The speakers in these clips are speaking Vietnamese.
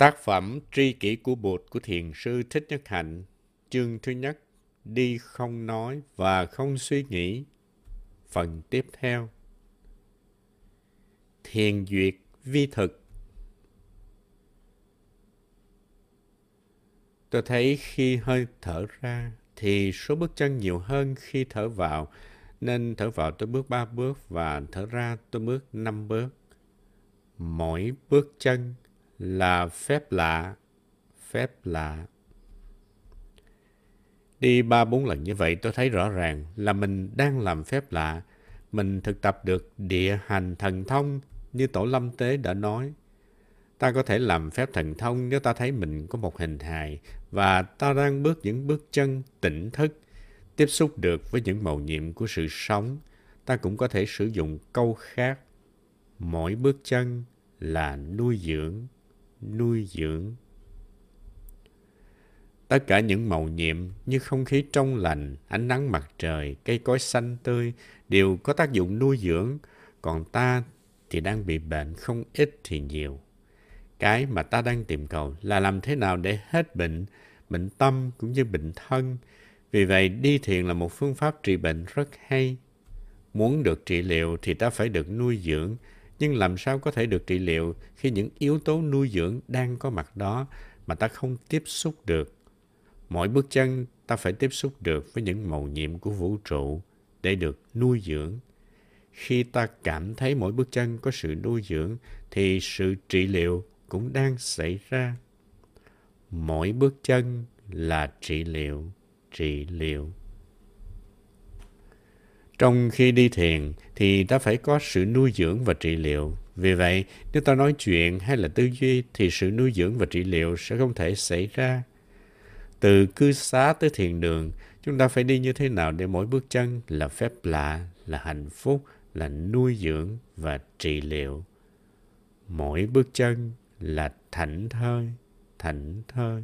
Tác phẩm Tri kỷ của Bụt của Thiền sư Thích Nhất Hạnh, chương thứ nhất, Đi không nói và không suy nghĩ. Phần tiếp theo. Thiền duyệt vi thực. Tôi thấy khi hơi thở ra thì số bước chân nhiều hơn khi thở vào, nên thở vào tôi bước ba bước và thở ra tôi bước năm bước. Mỗi bước chân là phép lạ, phép lạ. Đi ba bốn lần như vậy tôi thấy rõ ràng là mình đang làm phép lạ. Mình thực tập được địa hành thần thông như Tổ Lâm Tế đã nói. Ta có thể làm phép thần thông nếu ta thấy mình có một hình hài và ta đang bước những bước chân tỉnh thức, tiếp xúc được với những màu nhiệm của sự sống. Ta cũng có thể sử dụng câu khác. Mỗi bước chân là nuôi dưỡng nuôi dưỡng. Tất cả những màu nhiệm như không khí trong lành, ánh nắng mặt trời, cây cối xanh tươi đều có tác dụng nuôi dưỡng, còn ta thì đang bị bệnh không ít thì nhiều. Cái mà ta đang tìm cầu là làm thế nào để hết bệnh, bệnh tâm cũng như bệnh thân. Vì vậy, đi thiền là một phương pháp trị bệnh rất hay. Muốn được trị liệu thì ta phải được nuôi dưỡng, nhưng làm sao có thể được trị liệu khi những yếu tố nuôi dưỡng đang có mặt đó mà ta không tiếp xúc được? Mỗi bước chân ta phải tiếp xúc được với những màu nhiệm của vũ trụ để được nuôi dưỡng. Khi ta cảm thấy mỗi bước chân có sự nuôi dưỡng thì sự trị liệu cũng đang xảy ra. Mỗi bước chân là trị liệu, trị liệu. Trong khi đi thiền thì ta phải có sự nuôi dưỡng và trị liệu. Vì vậy, nếu ta nói chuyện hay là tư duy thì sự nuôi dưỡng và trị liệu sẽ không thể xảy ra. Từ cư xá tới thiền đường, chúng ta phải đi như thế nào để mỗi bước chân là phép lạ, là hạnh phúc, là nuôi dưỡng và trị liệu. Mỗi bước chân là thảnh thơi, thảnh thơi.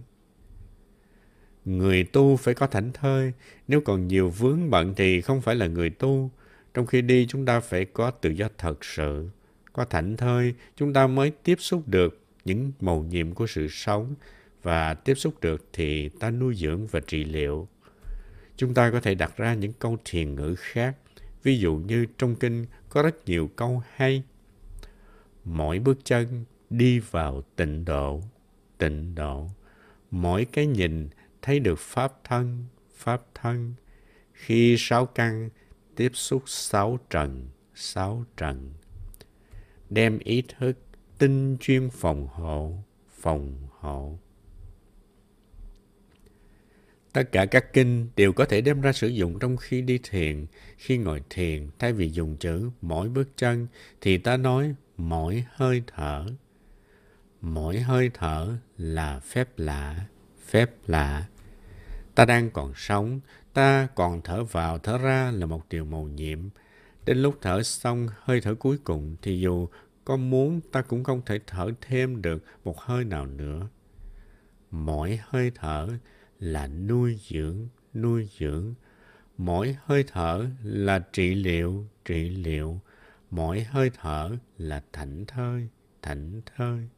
Người tu phải có thảnh thơi, nếu còn nhiều vướng bận thì không phải là người tu. Trong khi đi chúng ta phải có tự do thật sự. Có thảnh thơi, chúng ta mới tiếp xúc được những màu nhiệm của sự sống và tiếp xúc được thì ta nuôi dưỡng và trị liệu. Chúng ta có thể đặt ra những câu thiền ngữ khác. Ví dụ như trong kinh có rất nhiều câu hay. Mỗi bước chân đi vào tịnh độ, tịnh độ. Mỗi cái nhìn thấy được pháp thân, pháp thân. Khi sáu căn tiếp xúc sáu trần, sáu trần. Đem ý thức tinh chuyên phòng hộ, phòng hộ. Tất cả các kinh đều có thể đem ra sử dụng trong khi đi thiền. Khi ngồi thiền, thay vì dùng chữ mỗi bước chân, thì ta nói mỗi hơi thở. Mỗi hơi thở là phép lạ, phép lạ. Ta đang còn sống, ta còn thở vào thở ra là một điều màu nhiệm. Đến lúc thở xong hơi thở cuối cùng thì dù có muốn ta cũng không thể thở thêm được một hơi nào nữa. Mỗi hơi thở là nuôi dưỡng, nuôi dưỡng. Mỗi hơi thở là trị liệu, trị liệu. Mỗi hơi thở là thảnh thơi, thảnh thơi.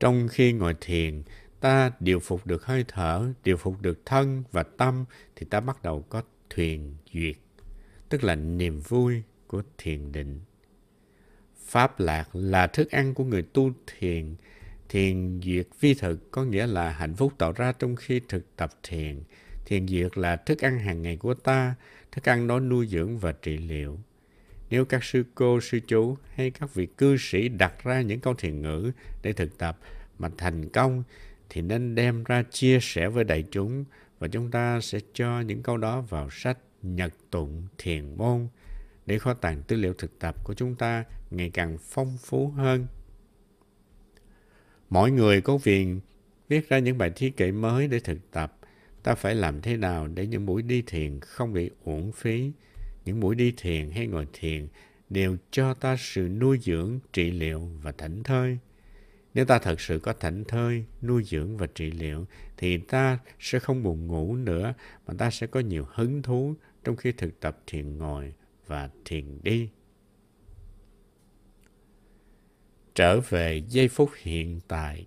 Trong khi ngồi thiền, ta điều phục được hơi thở, điều phục được thân và tâm thì ta bắt đầu có thuyền duyệt, tức là niềm vui của thiền định. Pháp lạc là thức ăn của người tu thiền. Thiền duyệt vi thực có nghĩa là hạnh phúc tạo ra trong khi thực tập thiền. Thiền duyệt là thức ăn hàng ngày của ta, thức ăn đó nuôi dưỡng và trị liệu. Nếu các sư cô, sư chú hay các vị cư sĩ đặt ra những câu thiền ngữ để thực tập mà thành công thì nên đem ra chia sẻ với đại chúng và chúng ta sẽ cho những câu đó vào sách Nhật Tụng Thiền Môn để kho tàng tư liệu thực tập của chúng ta ngày càng phong phú hơn. Mỗi người có quyền viết ra những bài thi kệ mới để thực tập. Ta phải làm thế nào để những buổi đi thiền không bị uổng phí. Những buổi đi thiền hay ngồi thiền đều cho ta sự nuôi dưỡng, trị liệu và thảnh thơi. Nếu ta thật sự có thảnh thơi, nuôi dưỡng và trị liệu, thì ta sẽ không buồn ngủ nữa, mà ta sẽ có nhiều hứng thú trong khi thực tập thiền ngồi và thiền đi. trở về giây phút hiện tại.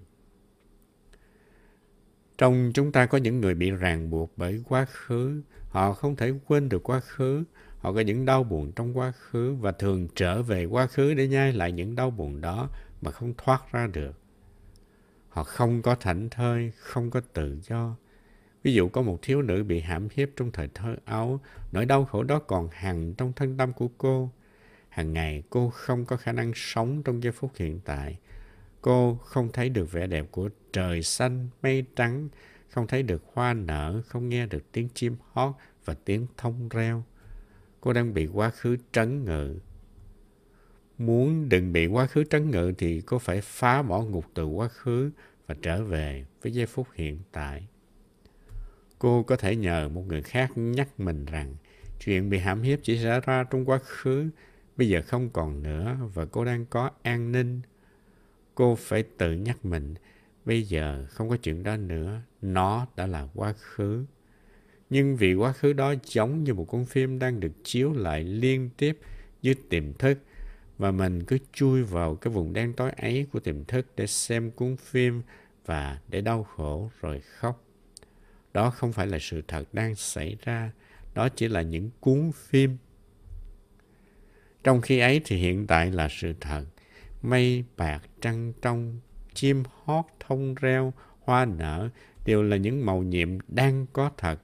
Trong chúng ta có những người bị ràng buộc bởi quá khứ, họ không thể quên được quá khứ, họ có những đau buồn trong quá khứ và thường trở về quá khứ để nhai lại những đau buồn đó mà không thoát ra được. Họ không có thảnh thơi, không có tự do. Ví dụ có một thiếu nữ bị hãm hiếp trong thời thơ ấu, nỗi đau khổ đó còn hằn trong thân tâm của cô. Hàng ngày cô không có khả năng sống trong giây phút hiện tại. Cô không thấy được vẻ đẹp của trời xanh, mây trắng, không thấy được hoa nở, không nghe được tiếng chim hót và tiếng thông reo. Cô đang bị quá khứ trấn ngự. Muốn đừng bị quá khứ trấn ngự thì có phải phá bỏ ngục từ quá khứ và trở về với giây phút hiện tại. Cô có thể nhờ một người khác nhắc mình rằng chuyện bị hãm hiếp chỉ xảy ra trong quá khứ, bây giờ không còn nữa và cô đang có an ninh. Cô phải tự nhắc mình, bây giờ không có chuyện đó nữa, nó đã là quá khứ. Nhưng vì quá khứ đó giống như một con phim đang được chiếu lại liên tiếp dưới tiềm thức và mình cứ chui vào cái vùng đen tối ấy của tiềm thức để xem cuốn phim và để đau khổ rồi khóc. Đó không phải là sự thật đang xảy ra, đó chỉ là những cuốn phim. Trong khi ấy thì hiện tại là sự thật. Mây bạc trăng trong, chim hót thông reo, hoa nở đều là những màu nhiệm đang có thật.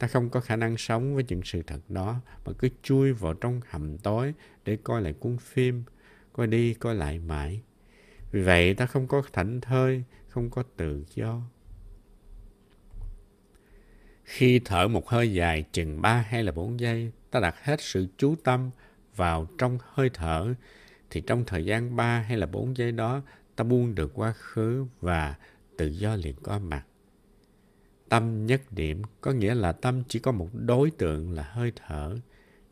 Ta không có khả năng sống với những sự thật đó mà cứ chui vào trong hầm tối để coi lại cuốn phim, coi đi coi lại mãi. Vì vậy ta không có thảnh thơi, không có tự do. Khi thở một hơi dài chừng 3 hay là 4 giây, ta đặt hết sự chú tâm vào trong hơi thở, thì trong thời gian 3 hay là 4 giây đó, ta buông được quá khứ và tự do liền có mặt. Tâm nhất điểm có nghĩa là tâm chỉ có một đối tượng là hơi thở.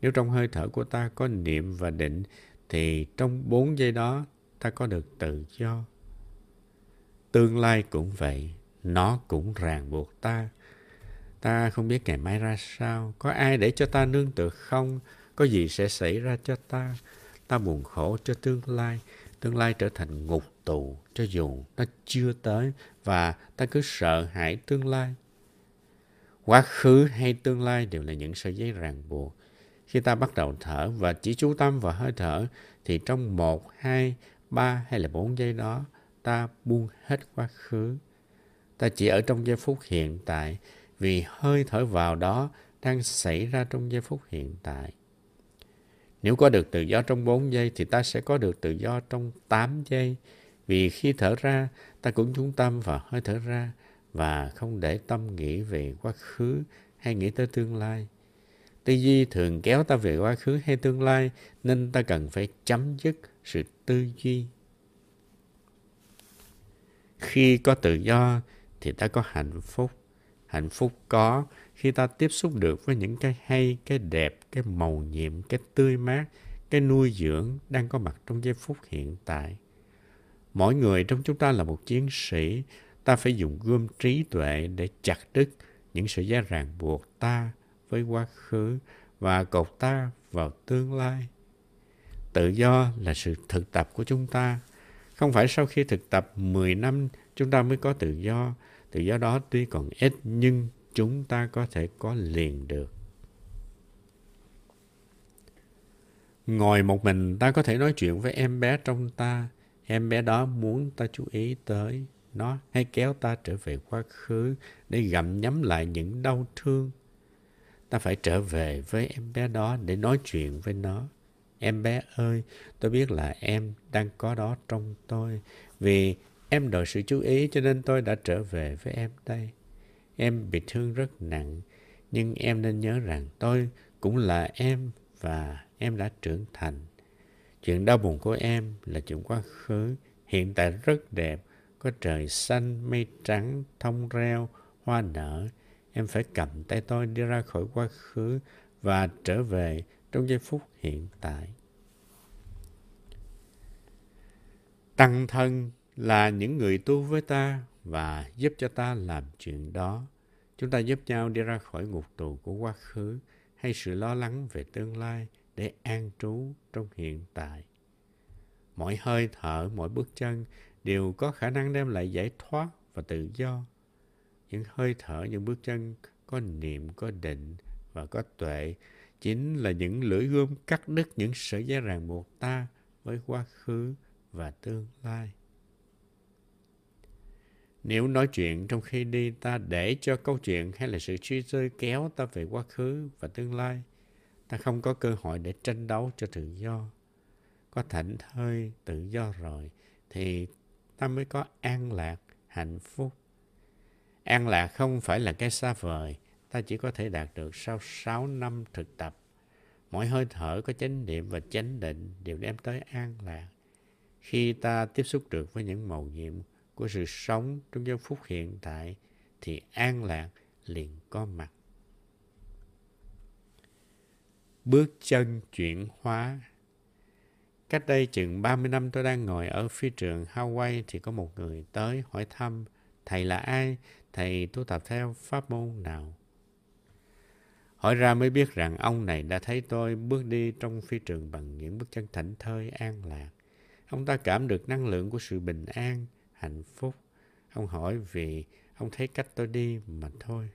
Nếu trong hơi thở của ta có niệm và định, thì trong 4 giây đó ta có được tự do. Tương lai cũng vậy, nó cũng ràng buộc ta Ta không biết ngày mai ra sao, có ai để cho ta nương tựa không, có gì sẽ xảy ra cho ta. Ta buồn khổ cho tương lai, tương lai trở thành ngục tù cho dù nó chưa tới và ta cứ sợ hãi tương lai. Quá khứ hay tương lai đều là những sợi dây ràng buộc. Khi ta bắt đầu thở và chỉ chú tâm vào hơi thở thì trong một, hai, ba hay là bốn giây đó ta buông hết quá khứ. Ta chỉ ở trong giây phút hiện tại vì hơi thở vào đó đang xảy ra trong giây phút hiện tại. Nếu có được tự do trong 4 giây thì ta sẽ có được tự do trong 8 giây. Vì khi thở ra, ta cũng chú tâm vào hơi thở ra và không để tâm nghĩ về quá khứ hay nghĩ tới tương lai. Tư duy thường kéo ta về quá khứ hay tương lai nên ta cần phải chấm dứt sự tư duy. Khi có tự do thì ta có hạnh phúc hạnh phúc có khi ta tiếp xúc được với những cái hay, cái đẹp, cái màu nhiệm, cái tươi mát, cái nuôi dưỡng đang có mặt trong giây phút hiện tại. Mỗi người trong chúng ta là một chiến sĩ, ta phải dùng gươm trí tuệ để chặt đứt những sợi dây ràng buộc ta với quá khứ và cột ta vào tương lai. Tự do là sự thực tập của chúng ta. Không phải sau khi thực tập 10 năm chúng ta mới có tự do, Tự do đó tuy còn ít nhưng chúng ta có thể có liền được. Ngồi một mình ta có thể nói chuyện với em bé trong ta. Em bé đó muốn ta chú ý tới nó hay kéo ta trở về quá khứ để gặm nhấm lại những đau thương. Ta phải trở về với em bé đó để nói chuyện với nó. Em bé ơi, tôi biết là em đang có đó trong tôi. Vì Em đòi sự chú ý cho nên tôi đã trở về với em đây. Em bị thương rất nặng, nhưng em nên nhớ rằng tôi cũng là em và em đã trưởng thành. Chuyện đau buồn của em là chuyện quá khứ, hiện tại rất đẹp, có trời xanh, mây trắng, thông reo, hoa nở. Em phải cầm tay tôi đi ra khỏi quá khứ và trở về trong giây phút hiện tại. Tăng thân là những người tu với ta và giúp cho ta làm chuyện đó. Chúng ta giúp nhau đi ra khỏi ngục tù của quá khứ hay sự lo lắng về tương lai để an trú trong hiện tại. mỗi hơi thở, mỗi bước chân đều có khả năng đem lại giải thoát và tự do. Những hơi thở, những bước chân có niệm, có định và có tuệ chính là những lưỡi gươm cắt đứt những sợi dây ràng buộc ta với quá khứ và tương lai. Nếu nói chuyện trong khi đi ta để cho câu chuyện hay là sự truy rơi kéo ta về quá khứ và tương lai, ta không có cơ hội để tranh đấu cho tự do. Có thảnh thơi tự do rồi thì ta mới có an lạc, hạnh phúc. An lạc không phải là cái xa vời, ta chỉ có thể đạt được sau 6 năm thực tập. Mỗi hơi thở có chánh niệm và chánh định đều đem tới an lạc. Khi ta tiếp xúc được với những màu nhiệm của sự sống trong giây phút hiện tại thì an lạc liền có mặt. Bước chân chuyển hóa Cách đây chừng 30 năm tôi đang ngồi ở phi trường Hawaii thì có một người tới hỏi thăm thầy là ai, thầy tu tập theo pháp môn nào. Hỏi ra mới biết rằng ông này đã thấy tôi bước đi trong phi trường bằng những bước chân thảnh thơi an lạc. Ông ta cảm được năng lượng của sự bình an, hạnh phúc. Ông hỏi vì ông thấy cách tôi đi mà thôi.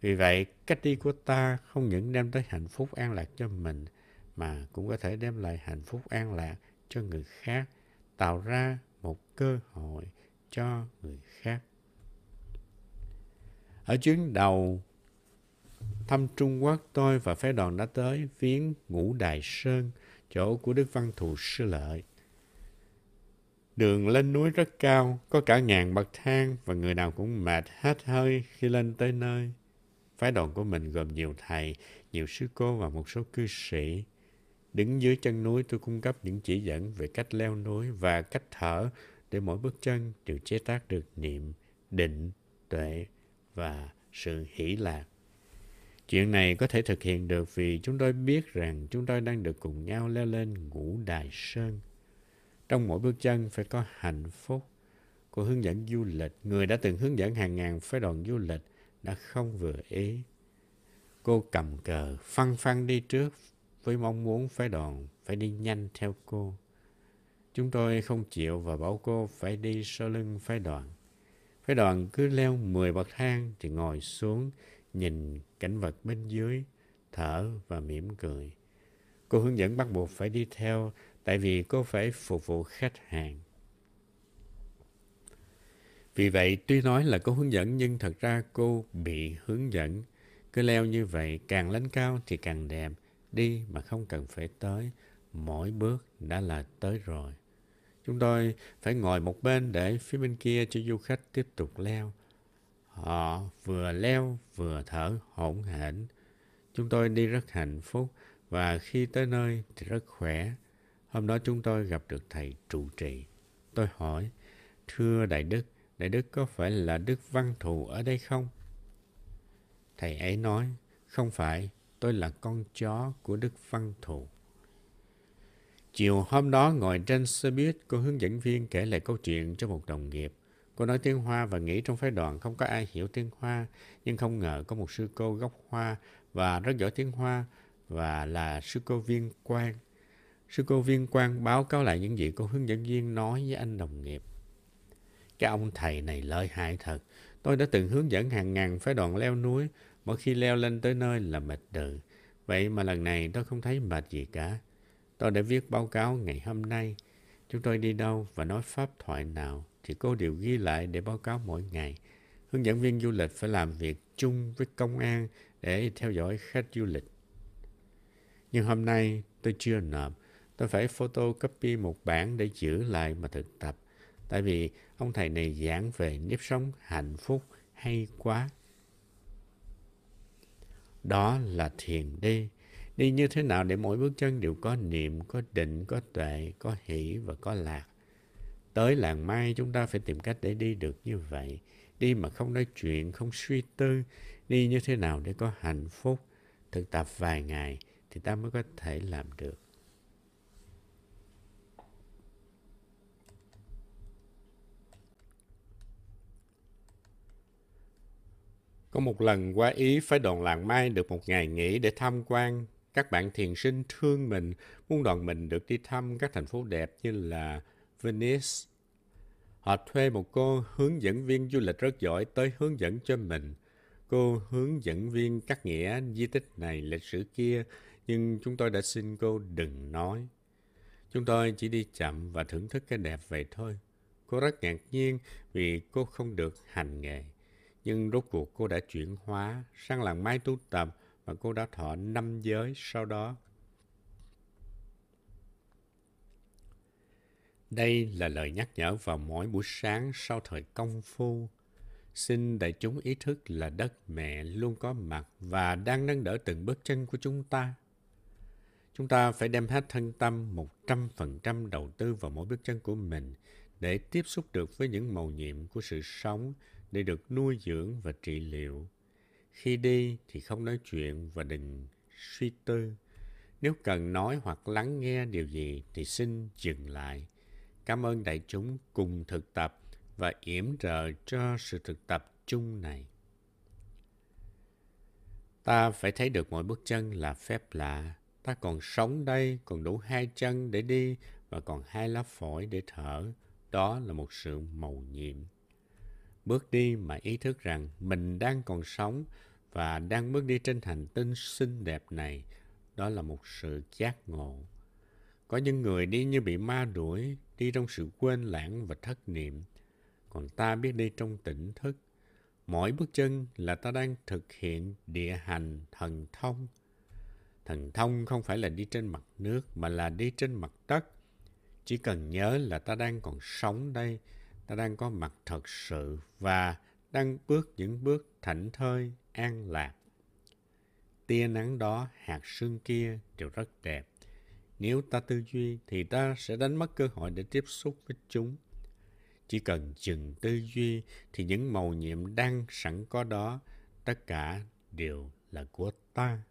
Vì vậy, cách đi của ta không những đem tới hạnh phúc an lạc cho mình, mà cũng có thể đem lại hạnh phúc an lạc cho người khác, tạo ra một cơ hội cho người khác. Ở chuyến đầu thăm Trung Quốc, tôi và phái đoàn đã tới viếng Ngũ Đài Sơn, chỗ của Đức Văn Thù Sư Lợi. Đường lên núi rất cao, có cả ngàn bậc thang và người nào cũng mệt hết hơi khi lên tới nơi. Phái đoàn của mình gồm nhiều thầy, nhiều sư cô và một số cư sĩ. Đứng dưới chân núi tôi cung cấp những chỉ dẫn về cách leo núi và cách thở để mỗi bước chân đều chế tác được niệm, định, tuệ và sự hỷ lạc. Chuyện này có thể thực hiện được vì chúng tôi biết rằng chúng tôi đang được cùng nhau leo lên ngũ đài sơn. Trong mỗi bước chân phải có hạnh phúc. Cô hướng dẫn du lịch, người đã từng hướng dẫn hàng ngàn phái đoàn du lịch đã không vừa ý. Cô cầm cờ, phăng phăng đi trước với mong muốn phái đoàn phải đi nhanh theo cô. Chúng tôi không chịu và bảo cô phải đi sau lưng phái đoàn. Phái đoàn cứ leo 10 bậc thang thì ngồi xuống, nhìn cảnh vật bên dưới, thở và mỉm cười. Cô hướng dẫn bắt buộc phải đi theo tại vì cô phải phục vụ khách hàng. Vì vậy, tuy nói là cô hướng dẫn nhưng thật ra cô bị hướng dẫn. Cứ leo như vậy, càng lên cao thì càng đẹp, đi mà không cần phải tới. Mỗi bước đã là tới rồi. Chúng tôi phải ngồi một bên để phía bên kia cho du khách tiếp tục leo. Họ vừa leo vừa thở hổn hển. Chúng tôi đi rất hạnh phúc và khi tới nơi thì rất khỏe. Hôm đó chúng tôi gặp được thầy trụ trì. Tôi hỏi, thưa Đại Đức, Đại Đức có phải là Đức Văn Thù ở đây không? Thầy ấy nói, không phải, tôi là con chó của Đức Văn Thù. Chiều hôm đó ngồi trên xe buýt, cô hướng dẫn viên kể lại câu chuyện cho một đồng nghiệp. Cô nói tiếng Hoa và nghĩ trong phái đoàn không có ai hiểu tiếng Hoa, nhưng không ngờ có một sư cô gốc Hoa và rất giỏi tiếng Hoa và là sư cô viên quan Sư cô viên quan báo cáo lại những gì cô hướng dẫn viên nói với anh đồng nghiệp. Cái ông thầy này lợi hại thật. Tôi đã từng hướng dẫn hàng ngàn phái đoàn leo núi, mỗi khi leo lên tới nơi là mệt đừ. Vậy mà lần này tôi không thấy mệt gì cả. Tôi đã viết báo cáo ngày hôm nay. Chúng tôi đi đâu và nói pháp thoại nào thì cô đều ghi lại để báo cáo mỗi ngày. Hướng dẫn viên du lịch phải làm việc chung với công an để theo dõi khách du lịch. Nhưng hôm nay tôi chưa nộp. Tôi phải photocopy một bản để giữ lại mà thực tập. Tại vì ông thầy này giảng về nếp sống hạnh phúc hay quá. Đó là thiền đi. Đi như thế nào để mỗi bước chân đều có niệm, có định, có tuệ, có hỷ và có lạc. Tới làng mai chúng ta phải tìm cách để đi được như vậy. Đi mà không nói chuyện, không suy tư. Đi như thế nào để có hạnh phúc. Thực tập vài ngày thì ta mới có thể làm được. Có một lần qua Ý phải đoàn làng Mai được một ngày nghỉ để tham quan Các bạn thiền sinh thương mình, muốn đoàn mình được đi thăm các thành phố đẹp như là Venice. Họ thuê một cô hướng dẫn viên du lịch rất giỏi tới hướng dẫn cho mình. Cô hướng dẫn viên cắt nghĩa di tích này, lịch sử kia, nhưng chúng tôi đã xin cô đừng nói. Chúng tôi chỉ đi chậm và thưởng thức cái đẹp vậy thôi. Cô rất ngạc nhiên vì cô không được hành nghề. Nhưng rốt cuộc cô đã chuyển hóa sang làng mai tu tập và cô đã thọ năm giới sau đó. Đây là lời nhắc nhở vào mỗi buổi sáng sau thời công phu. Xin đại chúng ý thức là đất mẹ luôn có mặt và đang nâng đỡ từng bước chân của chúng ta. Chúng ta phải đem hết thân tâm 100% đầu tư vào mỗi bước chân của mình để tiếp xúc được với những màu nhiệm của sự sống để được nuôi dưỡng và trị liệu. Khi đi thì không nói chuyện và đừng suy tư. Nếu cần nói hoặc lắng nghe điều gì thì xin dừng lại. Cảm ơn đại chúng cùng thực tập và yểm trợ cho sự thực tập chung này. Ta phải thấy được mỗi bước chân là phép lạ. Ta còn sống đây, còn đủ hai chân để đi và còn hai lá phổi để thở. Đó là một sự mầu nhiệm. Bước đi mà ý thức rằng mình đang còn sống và đang bước đi trên hành tinh xinh đẹp này, đó là một sự giác ngộ. Có những người đi như bị ma đuổi, đi trong sự quên lãng và thất niệm. Còn ta biết đi trong tỉnh thức. Mỗi bước chân là ta đang thực hiện địa hành thần thông. Thần thông không phải là đi trên mặt nước mà là đi trên mặt đất. Chỉ cần nhớ là ta đang còn sống đây, ta đang có mặt thật sự và đang bước những bước thảnh thơi, an lạc. Tia nắng đó, hạt sương kia đều rất đẹp. Nếu ta tư duy thì ta sẽ đánh mất cơ hội để tiếp xúc với chúng. Chỉ cần dừng tư duy thì những màu nhiệm đang sẵn có đó, tất cả đều là của ta.